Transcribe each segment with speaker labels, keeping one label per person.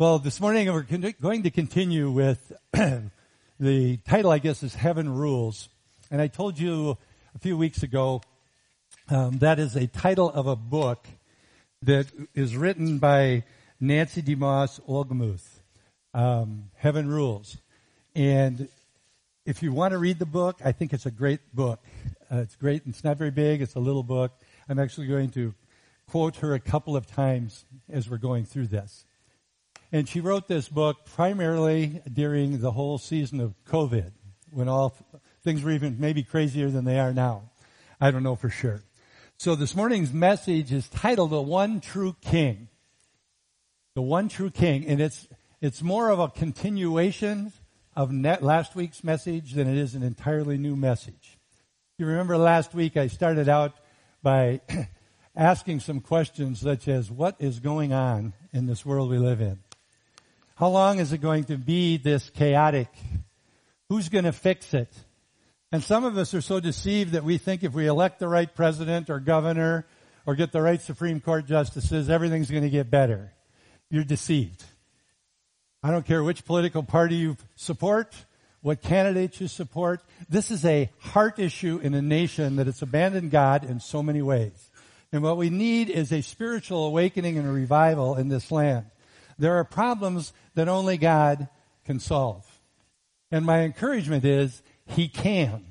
Speaker 1: Well, this morning we're con- going to continue with the title, I guess, is Heaven Rules. And I told you a few weeks ago um, that is a title of a book that is written by Nancy DeMoss Wolgemuth, um, Heaven Rules. And if you want to read the book, I think it's a great book. Uh, it's great. It's not very big. It's a little book. I'm actually going to quote her a couple of times as we're going through this. And she wrote this book primarily during the whole season of COVID, when all things were even maybe crazier than they are now. I don't know for sure. So this morning's message is titled The One True King. The One True King. And it's, it's more of a continuation of last week's message than it is an entirely new message. You remember last week I started out by asking some questions such as what is going on in this world we live in? How long is it going to be this chaotic? Who's going to fix it? And some of us are so deceived that we think if we elect the right president or governor or get the right Supreme Court justices, everything's going to get better. You're deceived. I don't care which political party you support, what candidates you support. This is a heart issue in a nation that has abandoned God in so many ways. And what we need is a spiritual awakening and a revival in this land. There are problems that only God can solve. And my encouragement is He can.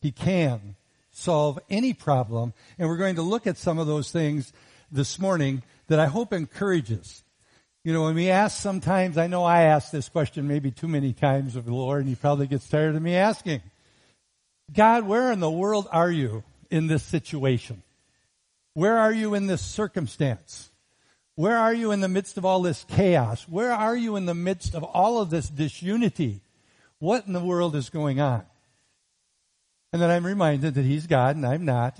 Speaker 1: He can solve any problem. And we're going to look at some of those things this morning that I hope encourages. You know, when we ask sometimes, I know I ask this question maybe too many times of the Lord, and He probably gets tired of me asking. God, where in the world are you in this situation? Where are you in this circumstance? Where are you in the midst of all this chaos? Where are you in the midst of all of this disunity? What in the world is going on? And then I'm reminded that He's God and I'm not.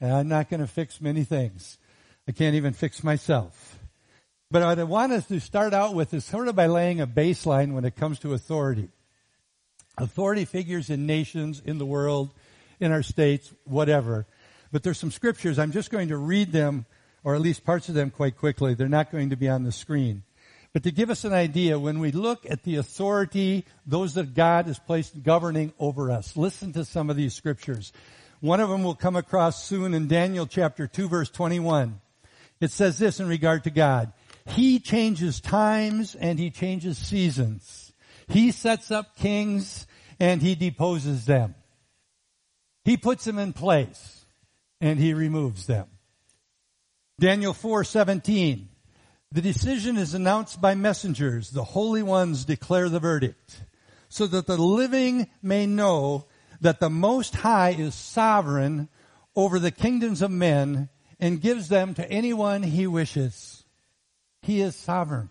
Speaker 1: And I'm not going to fix many things. I can't even fix myself. But what I want us to start out with is sort of by laying a baseline when it comes to authority. Authority figures in nations, in the world, in our states, whatever. But there's some scriptures. I'm just going to read them or at least parts of them quite quickly. They're not going to be on the screen. But to give us an idea, when we look at the authority, those that God has placed governing over us, listen to some of these scriptures. One of them will come across soon in Daniel chapter 2 verse 21. It says this in regard to God. He changes times and he changes seasons. He sets up kings and he deposes them. He puts them in place and he removes them. Daniel 4:17 The decision is announced by messengers. The holy ones declare the verdict. So that the living may know that the most high is sovereign over the kingdoms of men and gives them to anyone he wishes. He is sovereign.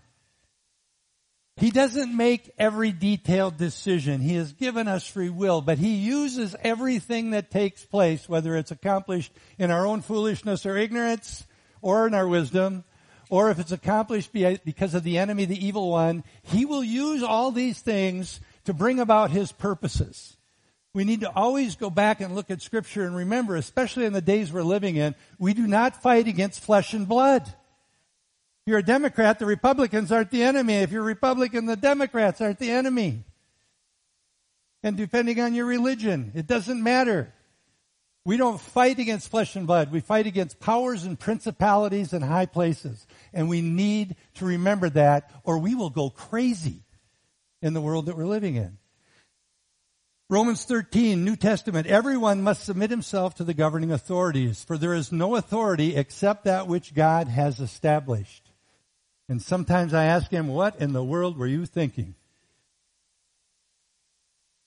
Speaker 1: He doesn't make every detailed decision. He has given us free will, but he uses everything that takes place, whether it's accomplished in our own foolishness or ignorance, or in our wisdom, or if it's accomplished because of the enemy, the evil one, he will use all these things to bring about his purposes. We need to always go back and look at scripture and remember, especially in the days we're living in, we do not fight against flesh and blood. If you're a Democrat, the Republicans aren't the enemy. If you're Republican, the Democrats aren't the enemy. And depending on your religion, it doesn't matter. We don't fight against flesh and blood. We fight against powers and principalities and high places. And we need to remember that or we will go crazy in the world that we're living in. Romans 13, New Testament, everyone must submit himself to the governing authorities, for there is no authority except that which God has established. And sometimes I ask him, what in the world were you thinking?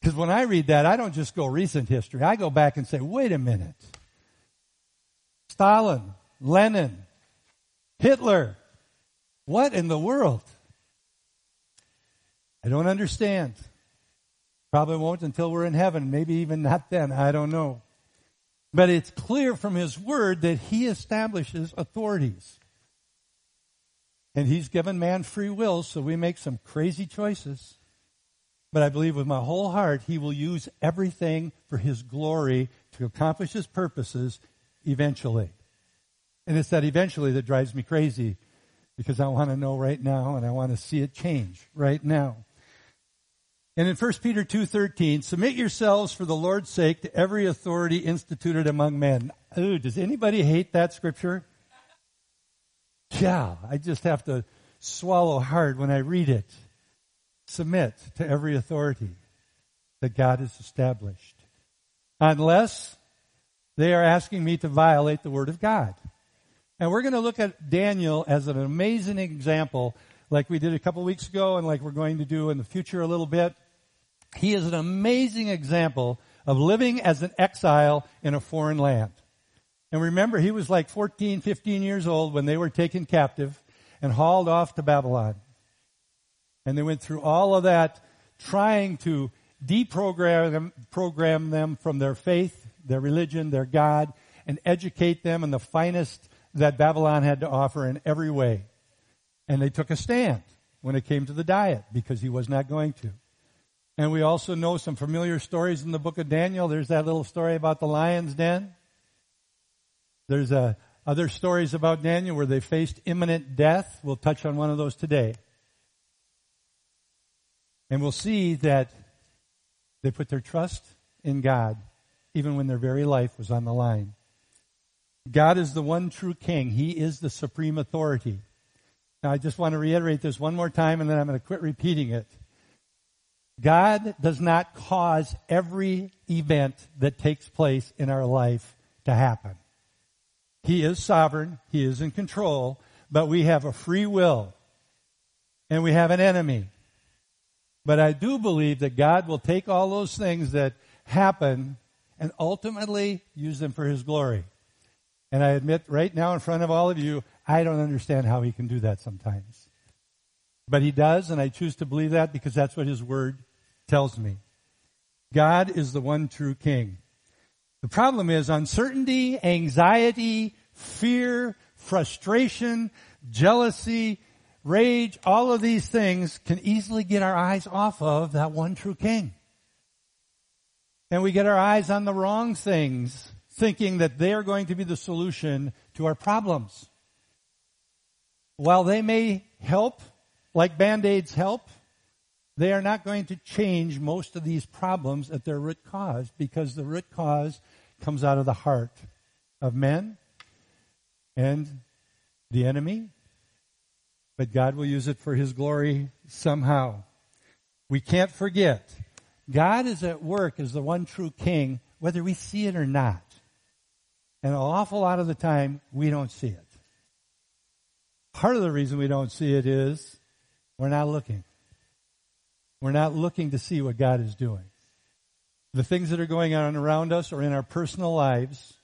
Speaker 1: Because when I read that, I don't just go recent history. I go back and say, wait a minute. Stalin, Lenin, Hitler. What in the world? I don't understand. Probably won't until we're in heaven. Maybe even not then. I don't know. But it's clear from his word that he establishes authorities. And he's given man free will, so we make some crazy choices. But I believe with my whole heart, He will use everything for His glory to accomplish His purposes eventually. And it's that eventually that drives me crazy because I want to know right now and I want to see it change right now. And in 1 Peter 2:13, submit yourselves for the Lord's sake to every authority instituted among men. Ooh, does anybody hate that scripture? Yeah, I just have to swallow hard when I read it. Submit to every authority that God has established. Unless they are asking me to violate the word of God. And we're going to look at Daniel as an amazing example, like we did a couple weeks ago and like we're going to do in the future a little bit. He is an amazing example of living as an exile in a foreign land. And remember, he was like 14, 15 years old when they were taken captive and hauled off to Babylon. And they went through all of that trying to deprogram them, program them from their faith, their religion, their God, and educate them in the finest that Babylon had to offer in every way. And they took a stand when it came to the diet because he was not going to. And we also know some familiar stories in the book of Daniel. There's that little story about the lion's den. There's uh, other stories about Daniel where they faced imminent death. We'll touch on one of those today. And we'll see that they put their trust in God even when their very life was on the line. God is the one true king. He is the supreme authority. Now I just want to reiterate this one more time and then I'm going to quit repeating it. God does not cause every event that takes place in our life to happen. He is sovereign. He is in control, but we have a free will and we have an enemy. But I do believe that God will take all those things that happen and ultimately use them for His glory. And I admit right now in front of all of you, I don't understand how He can do that sometimes. But He does, and I choose to believe that because that's what His Word tells me. God is the one true King. The problem is uncertainty, anxiety, fear, frustration, jealousy, rage, all of these things can easily get our eyes off of that one true King. And we get our eyes on the wrong things, thinking that they are going to be the solution to our problems. While they may help, like band-aids help, they are not going to change most of these problems at their root cause because the root cause comes out of the heart of men and the enemy. But God will use it for His glory somehow. We can't forget, God is at work as the one true King, whether we see it or not. And an awful lot of the time, we don't see it. Part of the reason we don't see it is we're not looking. We're not looking to see what God is doing. The things that are going on around us or in our personal lives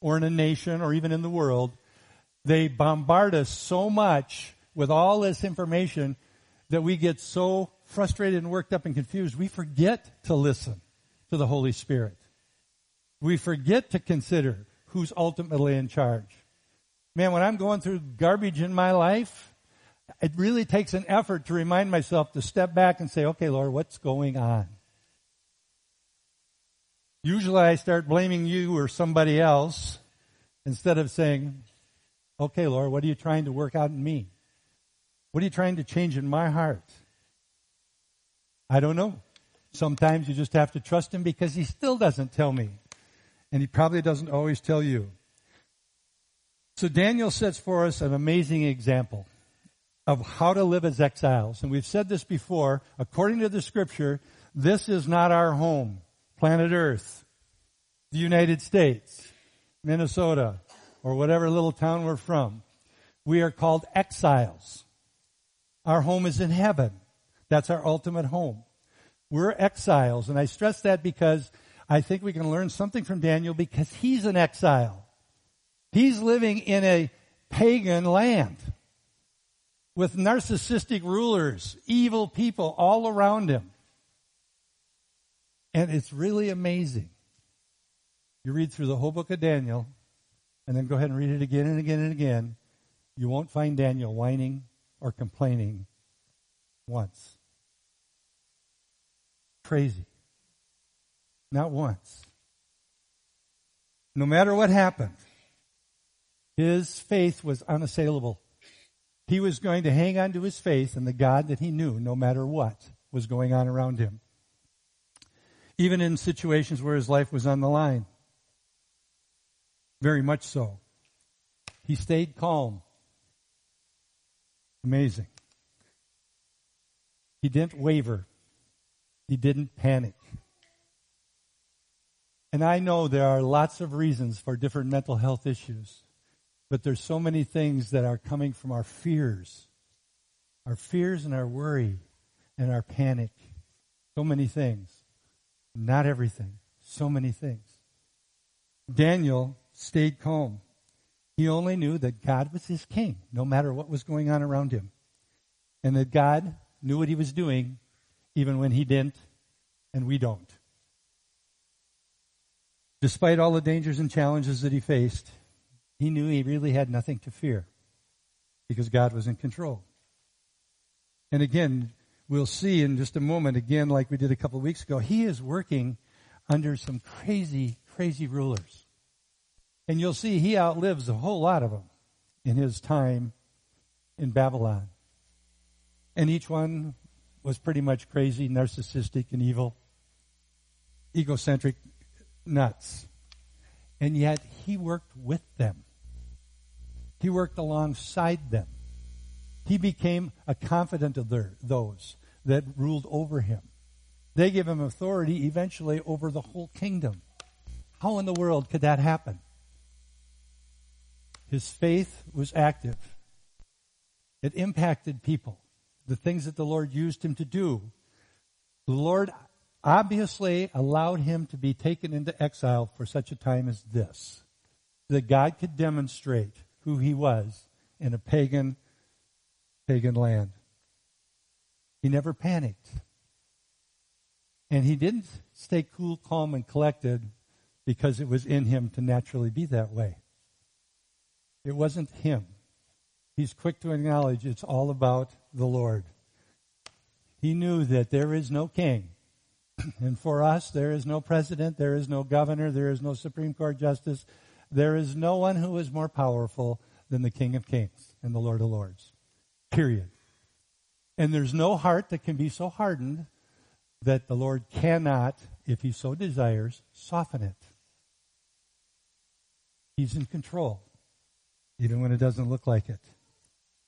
Speaker 1: or in a nation or even in the world, they bombard us so much with all this information that we get so frustrated and worked up and confused, we forget to listen to the Holy Spirit. We forget to consider who's ultimately in charge. Man, when I'm going through garbage in my life, it really takes an effort to remind myself to step back and say, okay, Lord, what's going on? Usually I start blaming you or somebody else instead of saying, okay, Lord, what are you trying to work out in me? What are you trying to change in my heart? I don't know. Sometimes you just have to trust him because he still doesn't tell me. And he probably doesn't always tell you. So Daniel sets for us an amazing example of how to live as exiles. And we've said this before. According to the scripture, this is not our home. Planet Earth, the United States, Minnesota, or whatever little town we're from. We are called exiles. Our home is in heaven. That's our ultimate home. We're exiles. And I stress that because I think we can learn something from Daniel because he's an exile. He's living in a pagan land with narcissistic rulers, evil people all around him. And it's really amazing. You read through the whole book of Daniel, and then go ahead and read it again and again and again. You won't find Daniel whining or complaining once. Crazy. Not once. No matter what happened, his faith was unassailable. He was going to hang on to his faith in the God that he knew no matter what was going on around him. Even in situations where his life was on the line. Very much so. He stayed calm. Amazing. He didn't waver. He didn't panic. And I know there are lots of reasons for different mental health issues, but there's so many things that are coming from our fears, our fears and our worry and our panic. So many things. Not everything. So many things. Daniel stayed calm. He only knew that God was his king, no matter what was going on around him. And that God knew what he was doing, even when he didn't, and we don't. Despite all the dangers and challenges that he faced, he knew he really had nothing to fear because God was in control. And again, we'll see in just a moment, again, like we did a couple of weeks ago, he is working under some crazy, crazy rulers. And you'll see he outlives a whole lot of them in his time in Babylon. And each one was pretty much crazy, narcissistic, and evil, egocentric nuts. And yet he worked with them. He worked alongside them. He became a confidant of their, those that ruled over him. They gave him authority eventually over the whole kingdom. How in the world could that happen? His faith was active. It impacted people. The things that the Lord used him to do. The Lord obviously allowed him to be taken into exile for such a time as this. That God could demonstrate who he was in a pagan, pagan land. He never panicked. And he didn't stay cool, calm, and collected because it was in him to naturally be that way. It wasn't him. He's quick to acknowledge it's all about the Lord. He knew that there is no king. And for us, there is no president, there is no governor, there is no Supreme Court justice. There is no one who is more powerful than the King of Kings and the Lord of Lords. Period. And there's no heart that can be so hardened that the Lord cannot, if he so desires, soften it. He's in control, even when it doesn't look like it.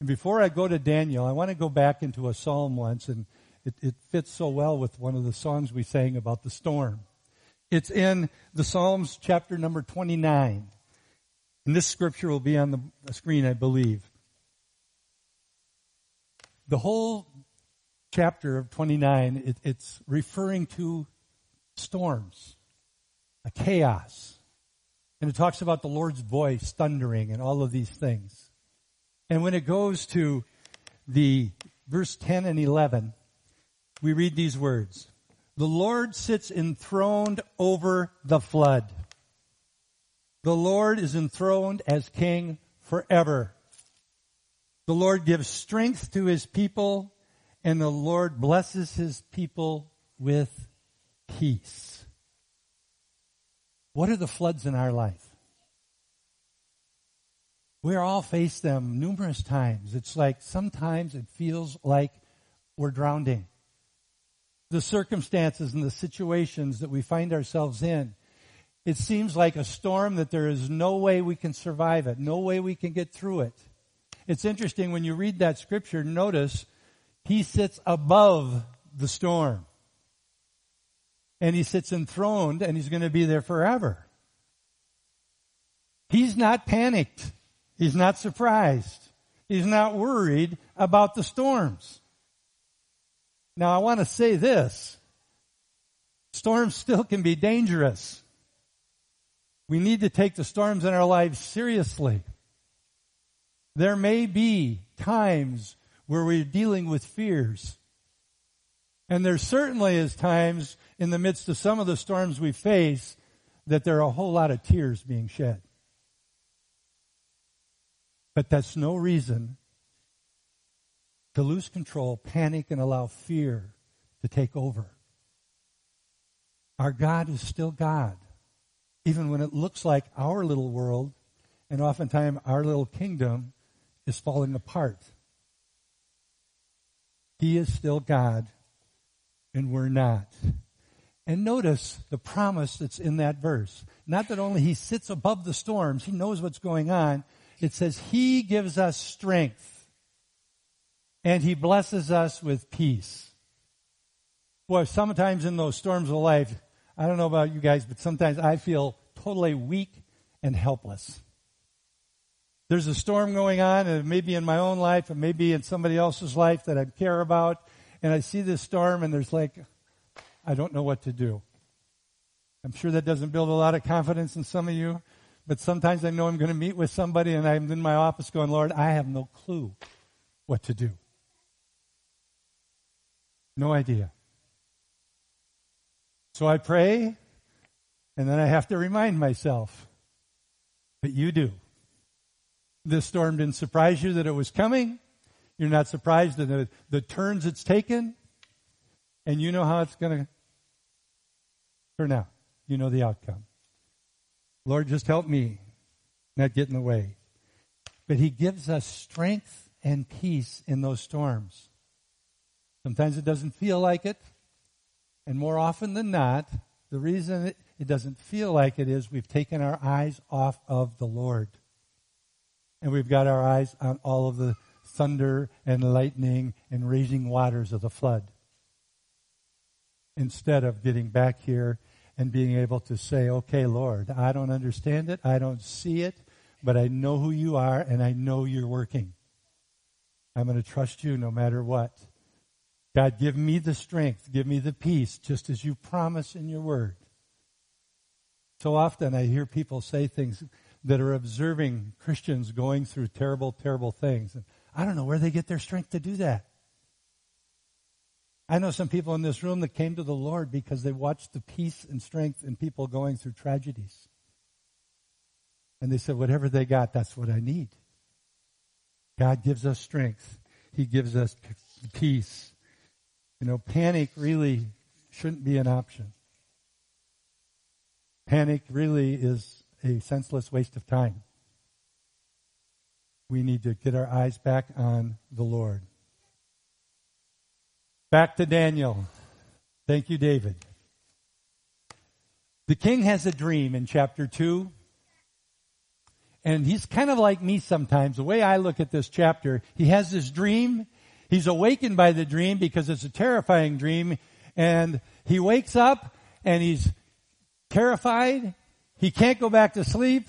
Speaker 1: And before I go to Daniel, I want to go back into a psalm once, and it, it fits so well with one of the songs we sang about the storm. It's in the Psalms chapter number 29. And this scripture will be on the screen, I believe. The whole chapter of 29, it, it's referring to storms, a chaos. And it talks about the Lord's voice thundering and all of these things. And when it goes to the verse 10 and 11, we read these words. The Lord sits enthroned over the flood. The Lord is enthroned as king forever. The Lord gives strength to his people and the Lord blesses his people with peace. What are the floods in our life? We all face them numerous times. It's like sometimes it feels like we're drowning. The circumstances and the situations that we find ourselves in, it seems like a storm that there is no way we can survive it, no way we can get through it. It's interesting when you read that scripture, notice he sits above the storm. And he sits enthroned and he's going to be there forever. He's not panicked. He's not surprised. He's not worried about the storms. Now I want to say this. Storms still can be dangerous. We need to take the storms in our lives seriously. There may be times where we're dealing with fears. And there certainly is times in the midst of some of the storms we face that there are a whole lot of tears being shed. But that's no reason to lose control, panic, and allow fear to take over. Our God is still God. Even when it looks like our little world and oftentimes our little kingdom is falling apart He is still God, and we're not. And notice the promise that's in that verse. Not that only He sits above the storms, He knows what's going on. It says He gives us strength, and He blesses us with peace. Boy, sometimes in those storms of life, I don't know about you guys, but sometimes I feel totally weak and helpless. There's a storm going on, and it may be in my own life, it may be in somebody else's life that I care about, and I see this storm, and there's like, I don't know what to do. I'm sure that doesn't build a lot of confidence in some of you, but sometimes I know I'm going to meet with somebody, and I'm in my office going, Lord, I have no clue what to do. No idea. So I pray, and then I have to remind myself, that you do. This storm didn't surprise you that it was coming. You're not surprised at the, the turns it's taken. And you know how it's going to turn now, You know the outcome. Lord, just help me not get in the way. But He gives us strength and peace in those storms. Sometimes it doesn't feel like it. And more often than not, the reason it, it doesn't feel like it is we've taken our eyes off of the Lord. And we've got our eyes on all of the thunder and lightning and raging waters of the flood. Instead of getting back here and being able to say, okay, Lord, I don't understand it. I don't see it, but I know who you are and I know you're working. I'm going to trust you no matter what. God, give me the strength, give me the peace, just as you promise in your word. So often I hear people say things that are observing Christians going through terrible, terrible things. And I don't know where they get their strength to do that. I know some people in this room that came to the Lord because they watched the peace and strength in people going through tragedies. And they said, whatever they got, that's what I need. God gives us strength. He gives us peace. You know, panic really shouldn't be an option. Panic really is a senseless waste of time. We need to get our eyes back on the Lord. Back to Daniel. Thank you, David. The king has a dream in chapter 2. And he's kind of like me sometimes. The way I look at this chapter, he has this dream He's awakened by the dream because it's a terrifying dream and he wakes up and he's terrified. He can't go back to sleep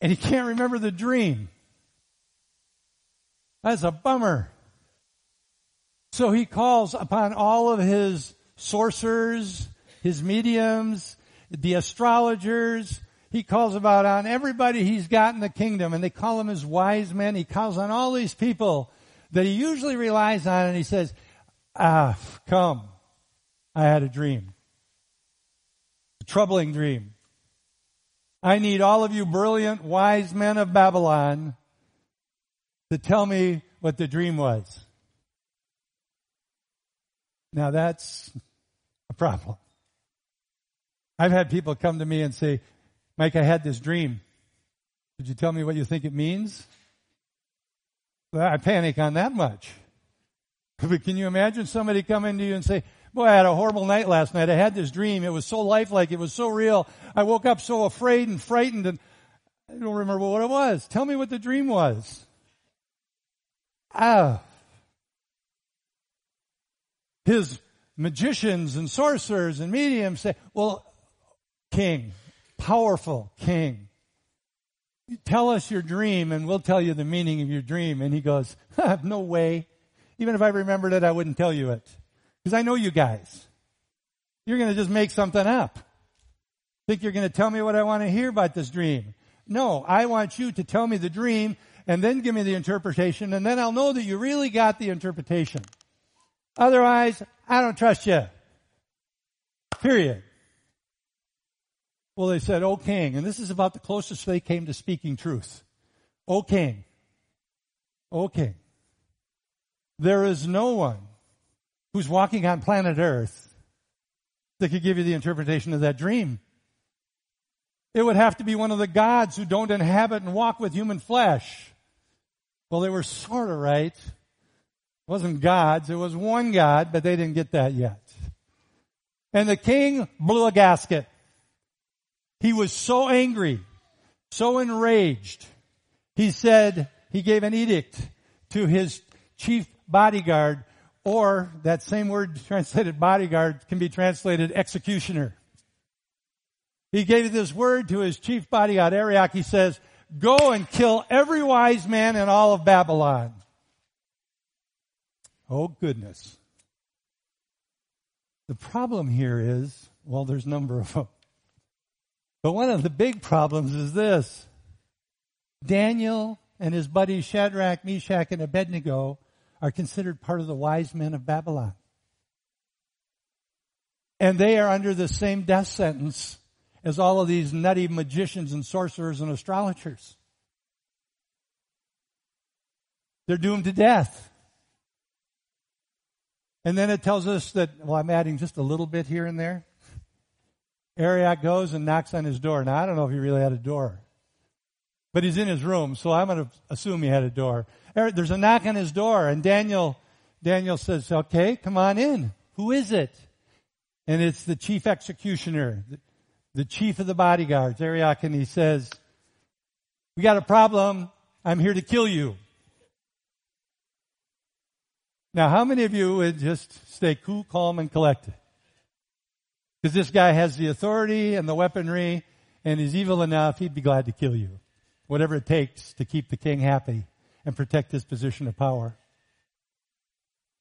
Speaker 1: and he can't remember the dream. That's a bummer. So he calls upon all of his sorcerers, his mediums, the astrologers. He calls about on everybody he's got in the kingdom and they call him his wise men. He calls on all these people that he usually relies on and he says, ah, come. I had a dream. A troubling dream. I need all of you brilliant, wise men of Babylon to tell me what the dream was. Now that's a problem. I've had people come to me and say, Mike, I had this dream. Could you tell me what you think it means? I panic on that much. But can you imagine somebody coming to you and say, boy, I had a horrible night last night. I had this dream. It was so lifelike. It was so real. I woke up so afraid and frightened and I don't remember what it was. Tell me what the dream was. Ah. His magicians and sorcerers and mediums say, well, king, powerful king, tell us your dream and we'll tell you the meaning of your dream. And he goes, I have no way. Even if I remembered it, I wouldn't tell you it. Because I know you guys. You're going to just make something up. Think you're going to tell me what I want to hear about this dream. No, I want you to tell me the dream and then give me the interpretation and then I'll know that you really got the interpretation. Otherwise, I don't trust you. Period. Well, they said, O king, and this is about the closest they came to speaking truth. O king, O king, there is no one who's walking on planet earth that could give you the interpretation of that dream. It would have to be one of the gods who don't inhabit and walk with human flesh. Well, they were sort of right. Wasn't gods, it was one God, but they didn't get that yet. And the king blew a gasket. He was so angry, so enraged. He said, he gave an edict to his chief bodyguard, or that same word translated bodyguard can be translated executioner. He gave this word to his chief bodyguard, Arioch. He says, go and kill every wise man in all of Babylon. Oh goodness. The problem here is, well, there's a number of them. But one of the big problems is this. Daniel and his buddies Shadrach, Meshach, and Abednego are considered part of the wise men of Babylon. And they are under the same death sentence as all of these nutty magicians and sorcerers and astrologers. They're doomed to death. And then it tells us that, well, I'm adding just a little bit here and there. Arioch goes and knocks on his door. Now, I don't know if he really had a door, but he's in his room, so I'm going to assume he had a door. Er, there's a knock on his door, and Daniel, Daniel says, okay, come on in. Who is it? And it's the chief executioner, the chief of the bodyguards, Arioch, and he says, we got a problem. I'm here to kill you. Now, how many of you would just stay cool, calm, and collected? Because this guy has the authority and the weaponry, and he's evil enough, he'd be glad to kill you. Whatever it takes to keep the king happy and protect his position of power.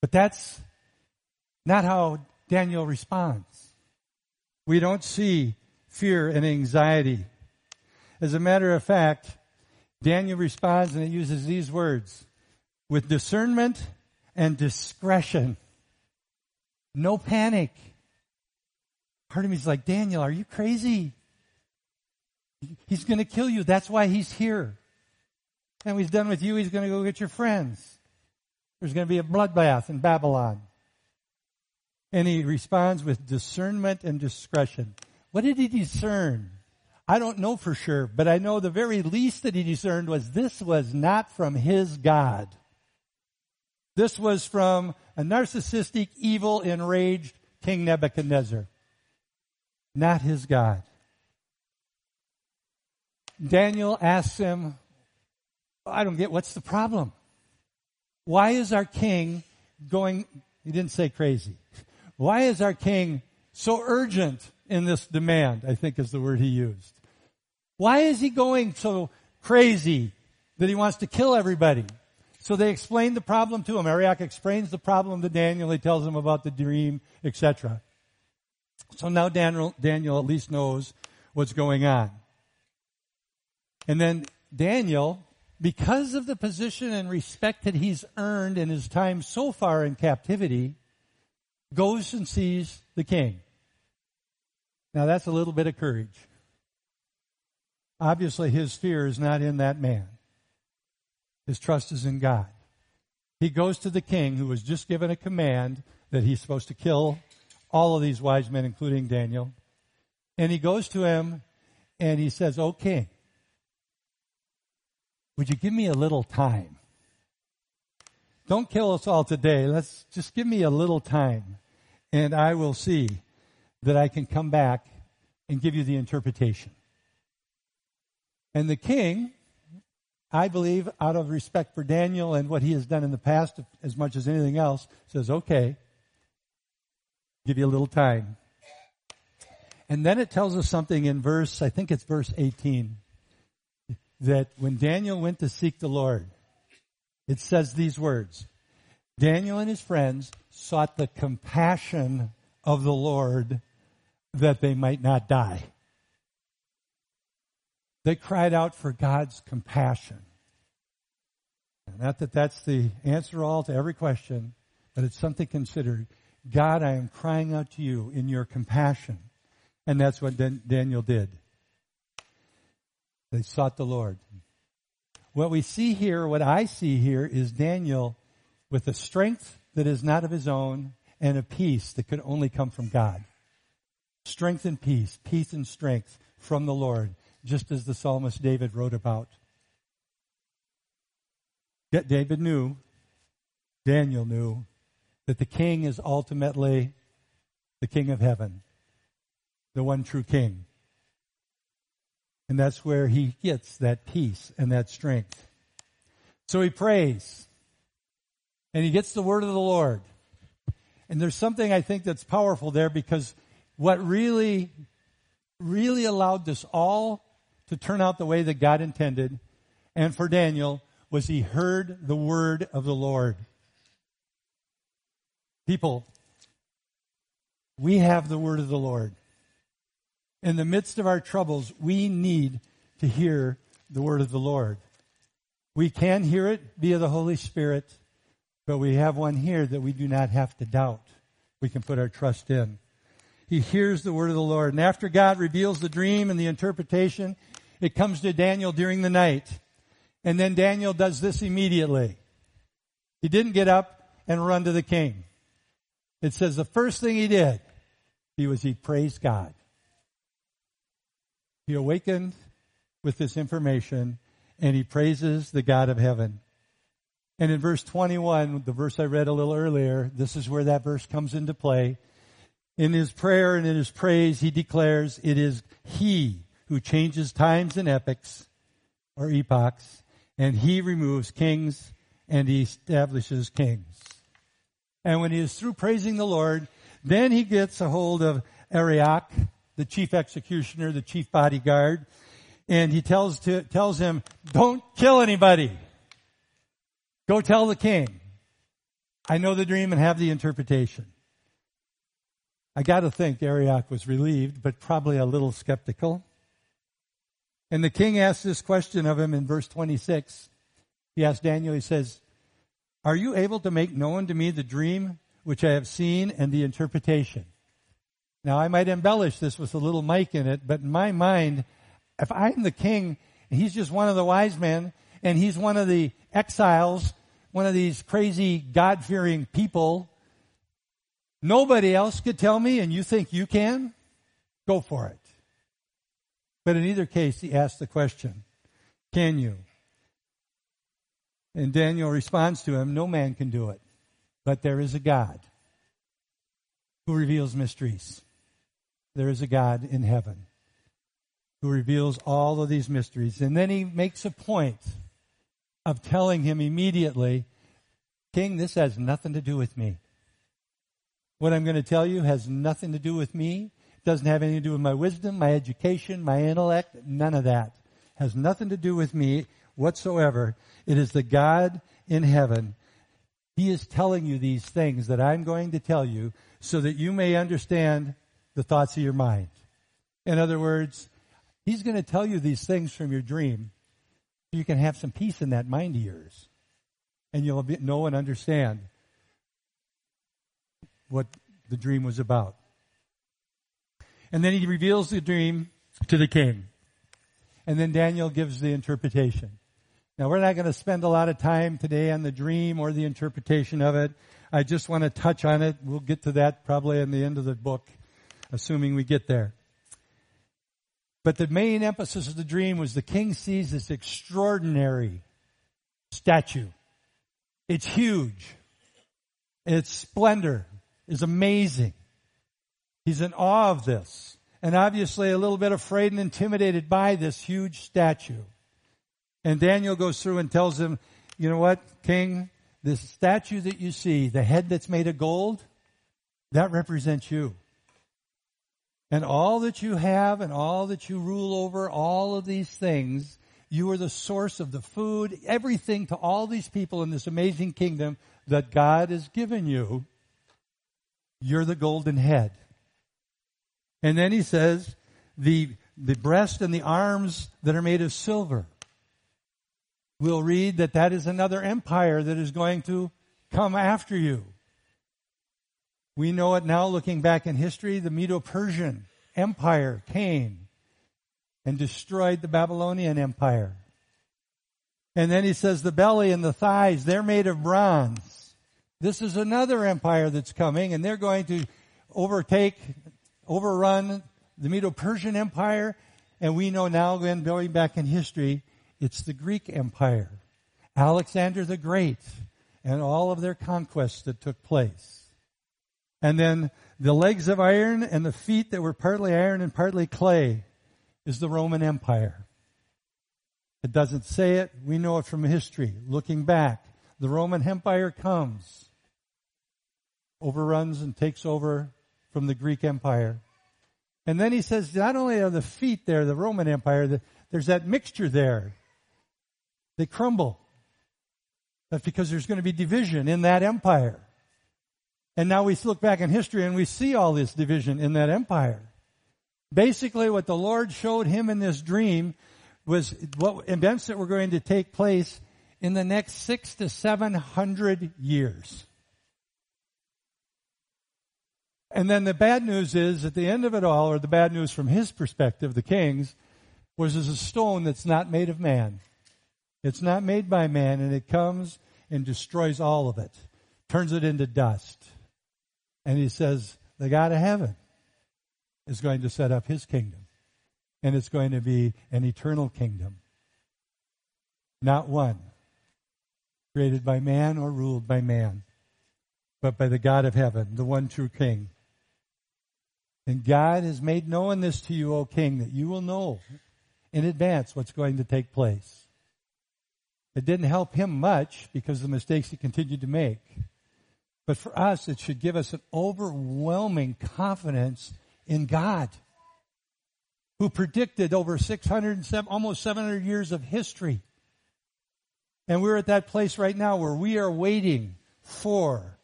Speaker 1: But that's not how Daniel responds. We don't see fear and anxiety. As a matter of fact, Daniel responds and he uses these words with discernment and discretion. No panic. Part of me is like, Daniel, are you crazy? He's going to kill you. That's why he's here. And when he's done with you, he's going to go get your friends. There's going to be a bloodbath in Babylon. And he responds with discernment and discretion. What did he discern? I don't know for sure, but I know the very least that he discerned was this was not from his God. This was from a narcissistic, evil, enraged King Nebuchadnezzar, not his God. Daniel asks him, I don't get what's the problem. Why is our king going, he didn't say crazy. Why is our king so urgent in this demand? I think is the word he used. Why is he going so crazy that he wants to kill everybody? So they explain the problem to him. Arioch explains the problem to Daniel. He tells him about the dream, etc. So now Daniel, Daniel at least knows what's going on. And then Daniel, because of the position and respect that he's earned in his time so far in captivity, goes and sees the king. Now that's a little bit of courage. Obviously his fear is not in that man. His trust is in God. He goes to the king who was just given a command that he's supposed to kill all of these wise men, including Daniel. And he goes to him and he says, O king, would you give me a little time? Don't kill us all today. Let's just give me a little time and I will see that I can come back and give you the interpretation. And the king I believe, out of respect for Daniel and what he has done in the past, as much as anything else, says, okay, give you a little time. And then it tells us something in verse, I think it's verse 18, that when Daniel went to seek the Lord, it says these words, Daniel and his friends sought the compassion of the Lord that they might not die. They cried out for God's compassion. Not that that's the answer all to every question, but it's something considered. God, I am crying out to you in your compassion. And that's what Daniel did. They sought the Lord. What we see here, what I see here, is Daniel with a strength that is not of his own and a peace that could only come from God. Strength and peace, peace and strength from the Lord just as the psalmist David wrote about. Yet David knew Daniel knew that the king is ultimately the king of heaven, the one true king. And that's where he gets that peace and that strength. So he prays and he gets the word of the Lord. And there's something I think that's powerful there because what really, really allowed this all to turn out the way that God intended and for Daniel was he heard the word of the Lord. People, we have the word of the Lord. In the midst of our troubles, we need to hear the word of the Lord. We can hear it via the Holy Spirit, but we have one here that we do not have to doubt. We can put our trust in. He hears the word of the Lord. And after God reveals the dream and the interpretation, it comes to Daniel during the night. And then Daniel does this immediately. He didn't get up and run to the king. It says the first thing he did, he was he praised God. He awakened with this information and he praises the God of heaven. And in verse 21, the verse I read a little earlier, this is where that verse comes into play. In his prayer and in his praise, he declares it is he who changes times and epochs or epochs, and he removes kings and he establishes kings. And when he is through praising the Lord, then he gets a hold of Arioch, the chief executioner, the chief bodyguard, and he tells to, tells him, don't kill anybody. Go tell the king. I know the dream and have the interpretation. I gotta think Arioch was relieved, but probably a little skeptical. And the king asks this question of him in verse 26. He asks Daniel, he says, Are you able to make known to me the dream which I have seen and the interpretation? Now, I might embellish this with a little mic in it, but in my mind, if I'm the king and he's just one of the wise men and he's one of the exiles, one of these crazy God fearing people, nobody else could tell me and you think you can? Go for it. But in either case, he asks the question, can you? And Daniel responds to him, no man can do it, but there is a God who reveals mysteries. There is a God in heaven who reveals all of these mysteries. And then he makes a point of telling him immediately, King, this has nothing to do with me. What I'm going to tell you has nothing to do with me doesn't have anything to do with my wisdom, my education, my intellect, none of that. Has nothing to do with me whatsoever. It is the God in heaven. He is telling you these things that I'm going to tell you so that you may understand the thoughts of your mind. In other words, He's going to tell you these things from your dream so you can have some peace in that mind of yours. And you'll know and understand what the dream was about. And then he reveals the dream to the king. And then Daniel gives the interpretation. Now we're not going to spend a lot of time today on the dream or the interpretation of it. I just want to touch on it. We'll get to that probably in the end of the book, assuming we get there. But the main emphasis of the dream was the king sees this extraordinary statue. It's huge. Its splendor is amazing. He's in awe of this and obviously a little bit afraid and intimidated by this huge statue. And Daniel goes through and tells him, you know what, king, this statue that you see, the head that's made of gold, that represents you. And all that you have and all that you rule over, all of these things, you are the source of the food, everything to all these people in this amazing kingdom that God has given you. You're the golden head. And then he says, the, the breast and the arms that are made of silver. We'll read that that is another empire that is going to come after you. We know it now looking back in history. The Medo-Persian Empire came and destroyed the Babylonian Empire. And then he says the belly and the thighs, they're made of bronze. This is another empire that's coming and they're going to overtake overrun the Medo-Persian Empire, and we know now, again, going back in history, it's the Greek Empire. Alexander the Great and all of their conquests that took place. And then the legs of iron and the feet that were partly iron and partly clay is the Roman Empire. It doesn't say it. We know it from history. Looking back, the Roman Empire comes, overruns and takes over from the Greek Empire. And then he says, not only are the feet there, the Roman Empire, there's that mixture there. They crumble. That's because there's going to be division in that empire. And now we look back in history and we see all this division in that empire. Basically, what the Lord showed him in this dream was what events that were going to take place in the next six to seven hundred years. And then the bad news is at the end of it all, or the bad news from his perspective, the king's, was as a stone that's not made of man. It's not made by man, and it comes and destroys all of it, turns it into dust. And he says, the God of heaven is going to set up his kingdom. And it's going to be an eternal kingdom. Not one created by man or ruled by man, but by the God of heaven, the one true king. And God has made known this to you, O king, that you will know in advance what's going to take place. It didn't help him much because of the mistakes he continued to make. But for us, it should give us an overwhelming confidence in God, who predicted over 600, almost 700 years of history. And we're at that place right now where we are waiting for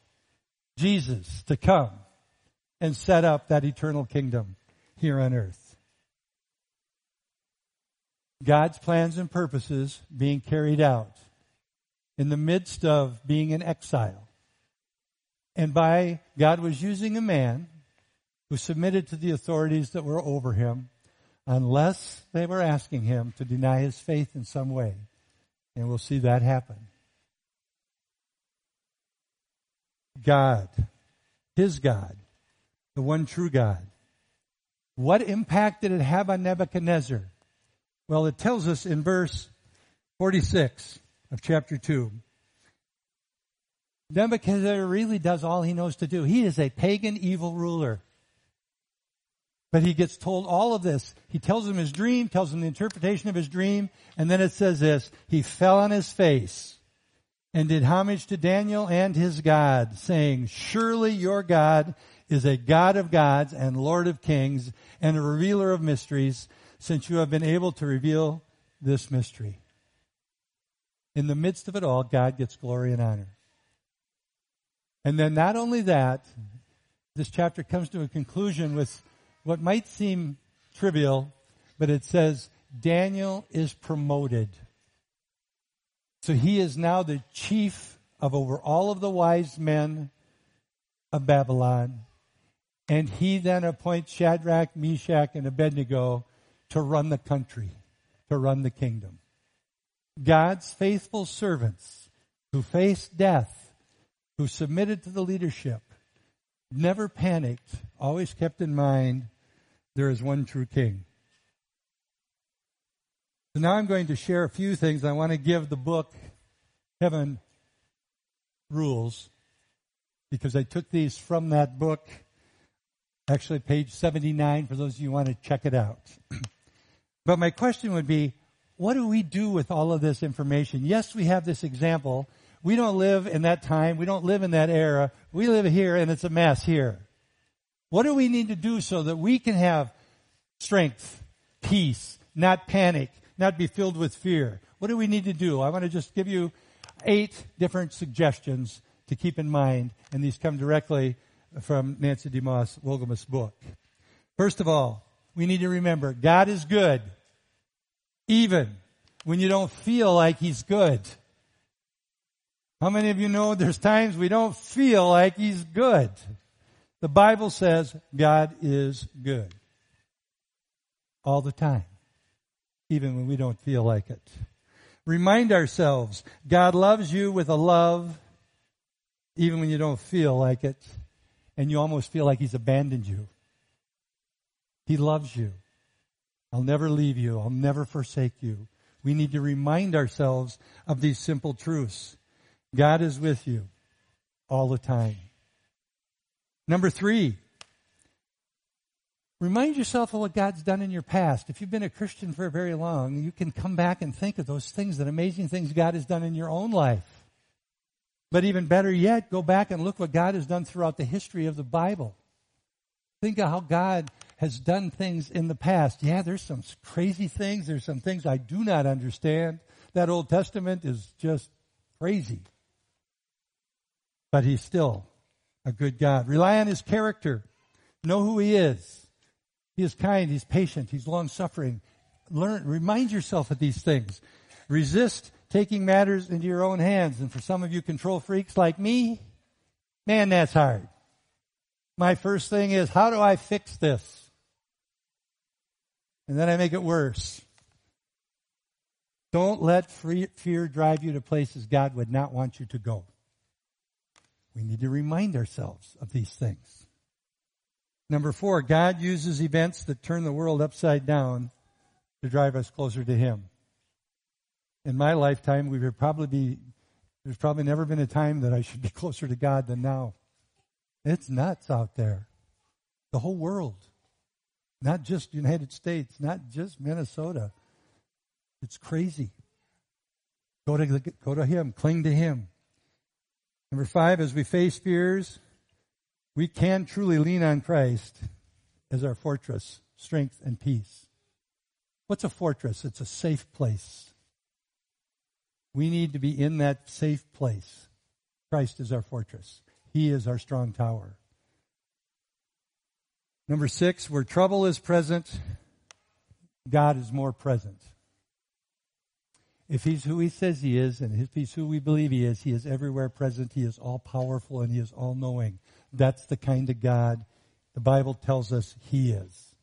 Speaker 1: Jesus to come and set up that eternal kingdom here on earth. God's plans and purposes being carried out in the midst of being in exile. And by God was using a man who submitted to the authorities that were over him unless they were asking him to deny his faith in some way. And we'll see that happen. God, his God, the one true God. What impact did it have on Nebuchadnezzar? Well, it tells us in verse 46 of chapter 2. Nebuchadnezzar really does all he knows to do. He is a pagan evil ruler. But he gets told all of this. He tells him his dream, tells him the interpretation of his dream, and then it says this, he fell on his face and did homage to Daniel and his God, saying, surely your God is a God of gods and Lord of kings and a revealer of mysteries, since you have been able to reveal this mystery. In the midst of it all, God gets glory and honor. And then not only that, this chapter comes to a conclusion with what might seem trivial, but it says Daniel is promoted. So he is now the chief of over all of the wise men of Babylon. And he then appoints Shadrach, Meshach, and Abednego to run the country, to run the kingdom. God's faithful servants who faced death, who submitted to the leadership, never panicked, always kept in mind there is one true king. So now I'm going to share a few things. I want to give the book Heaven Rules because I took these from that book, actually page 79 for those of you who want to check it out. But my question would be, what do we do with all of this information? Yes, we have this example. We don't live in that time. We don't live in that era. We live here and it's a mess here. What do we need to do so that we can have strength, peace, not panic, not be filled with fear? What do we need to do? I want to just give you eight different suggestions to keep in mind, and these come directly from Nancy DeMoss Wolgemuth's book. First of all, we need to remember God is good, even when you don't feel like He's good. How many of you know there's times we don't feel like He's good? The Bible says God is good. All the time. Even when we don't feel like it. Remind ourselves, God loves you with a love, even when you don't feel like it, and you almost feel like He's abandoned you. He loves you. I'll never leave you. I'll never forsake you. We need to remind ourselves of these simple truths. God is with you all the time. Number three, remind yourself of what God's done in your past. If you've been a Christian for very long, you can come back and think of those things, that amazing things God has done in your own life. But even better yet, go back and look what God has done throughout the history of the Bible. Think of how God has done things in the past. Yeah, there's some crazy things. There's some things I do not understand. That Old Testament is just crazy. But He's still a good God. Rely on His character. Know who He is. He is kind. He's patient. He's long suffering. Learn, remind yourself of these things. Resist taking matters into your own hands. And for some of you control freaks like me, man, that's hard. My first thing is, how do I fix this? And then I make it worse. Don't let fear drive you to places God would not want you to go. We need to remind ourselves of these things. Number four, God uses events that turn the world upside down to drive us closer to Him in my lifetime, we would probably be, there's probably never been a time that I should be closer to God than now. It's nuts out there. The whole world. Not just United States, not just Minnesota. It's crazy. Go to, go to Him. Cling to Him. Number five, as we face fears, we can truly lean on Christ as our fortress, strength, and peace. What's a fortress? It's a safe place. We need to be in that safe place. Christ is our fortress. He is our strong tower. Number six, where trouble is present, God is more present. If he's who he says he is, and if he's who we believe he is, he is everywhere present. He is all powerful and he is all knowing. That's the kind of God the Bible tells us he is.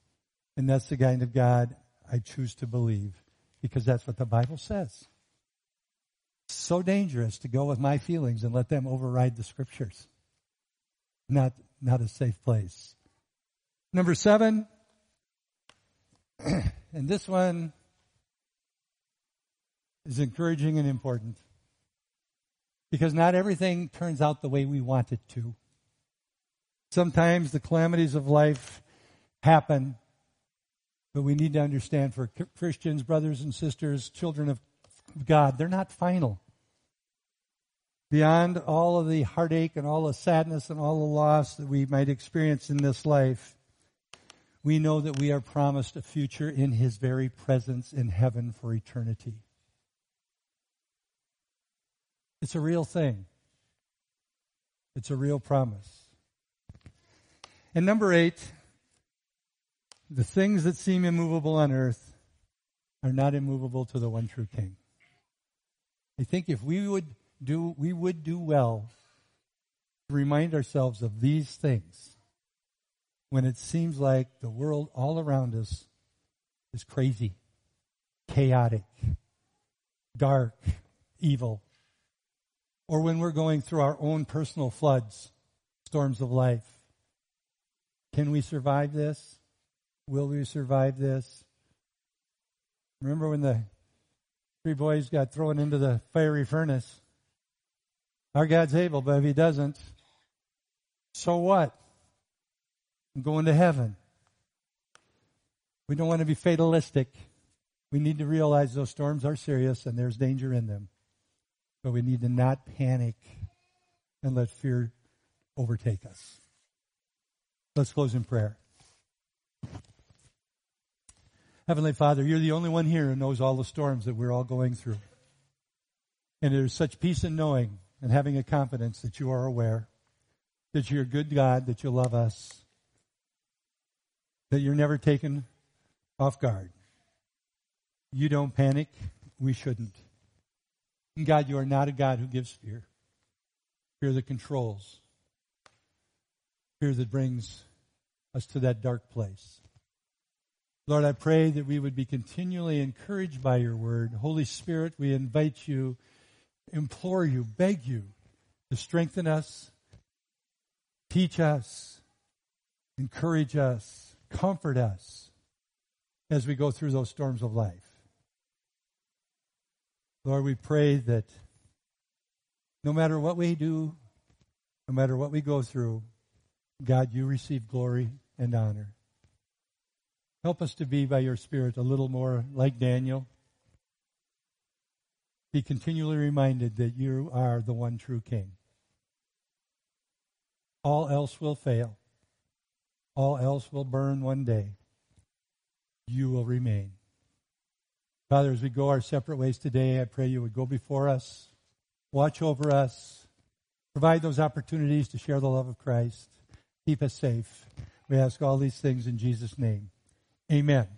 Speaker 1: And that's the kind of God I choose to believe because that's what the Bible says so dangerous to go with my feelings and let them override the scriptures. Not, not a safe place. Number seven, and this one is encouraging and important because not everything turns out the way we want it to. Sometimes the calamities of life happen, but we need to understand for Christians, brothers and sisters, children of God. They're not final. Beyond all of the heartache and all the sadness and all the loss that we might experience in this life, we know that we are promised a future in His very presence in heaven for eternity. It's a real thing. It's a real promise. And number eight, the things that seem immovable on earth are not immovable to the one true King. I think if we would do, we would do well to remind ourselves of these things when it seems like the world all around us is crazy, chaotic, dark, evil, or when we're going through our own personal floods, storms of life. Can we survive this? Will we survive this? Remember when the Three boys got thrown into the fiery furnace. Our God's able, but if He doesn't, so what? I'm going to heaven. We don't want to be fatalistic. We need to realize those storms are serious and there's danger in them. But we need to not panic and let fear overtake us. Let's close in prayer. Heavenly Father, you're the only one here who knows all the storms that we're all going through. And there's such peace in knowing and having a confidence that you are aware, that you're a good God, that you love us, that you're never taken off guard. You don't panic. We shouldn't. And God, you are not a God who gives fear. Fear that controls. Fear that brings us to that dark place. Lord, I pray that we would be continually encouraged by your word. Holy Spirit, we invite you, implore you, beg you to strengthen us, teach us, encourage us, comfort us as we go through those storms of life. Lord, we pray that no matter what we do, no matter what we go through, God, you receive glory and honor. Help us to be by your Spirit a little more like Daniel. Be continually reminded that you are the one true King. All else will fail. All else will burn one day. You will remain. Father, as we go our separate ways today, I pray you would go before us, watch over us, provide those opportunities to share the love of Christ, keep us safe. We ask all these things in Jesus' name. Amen.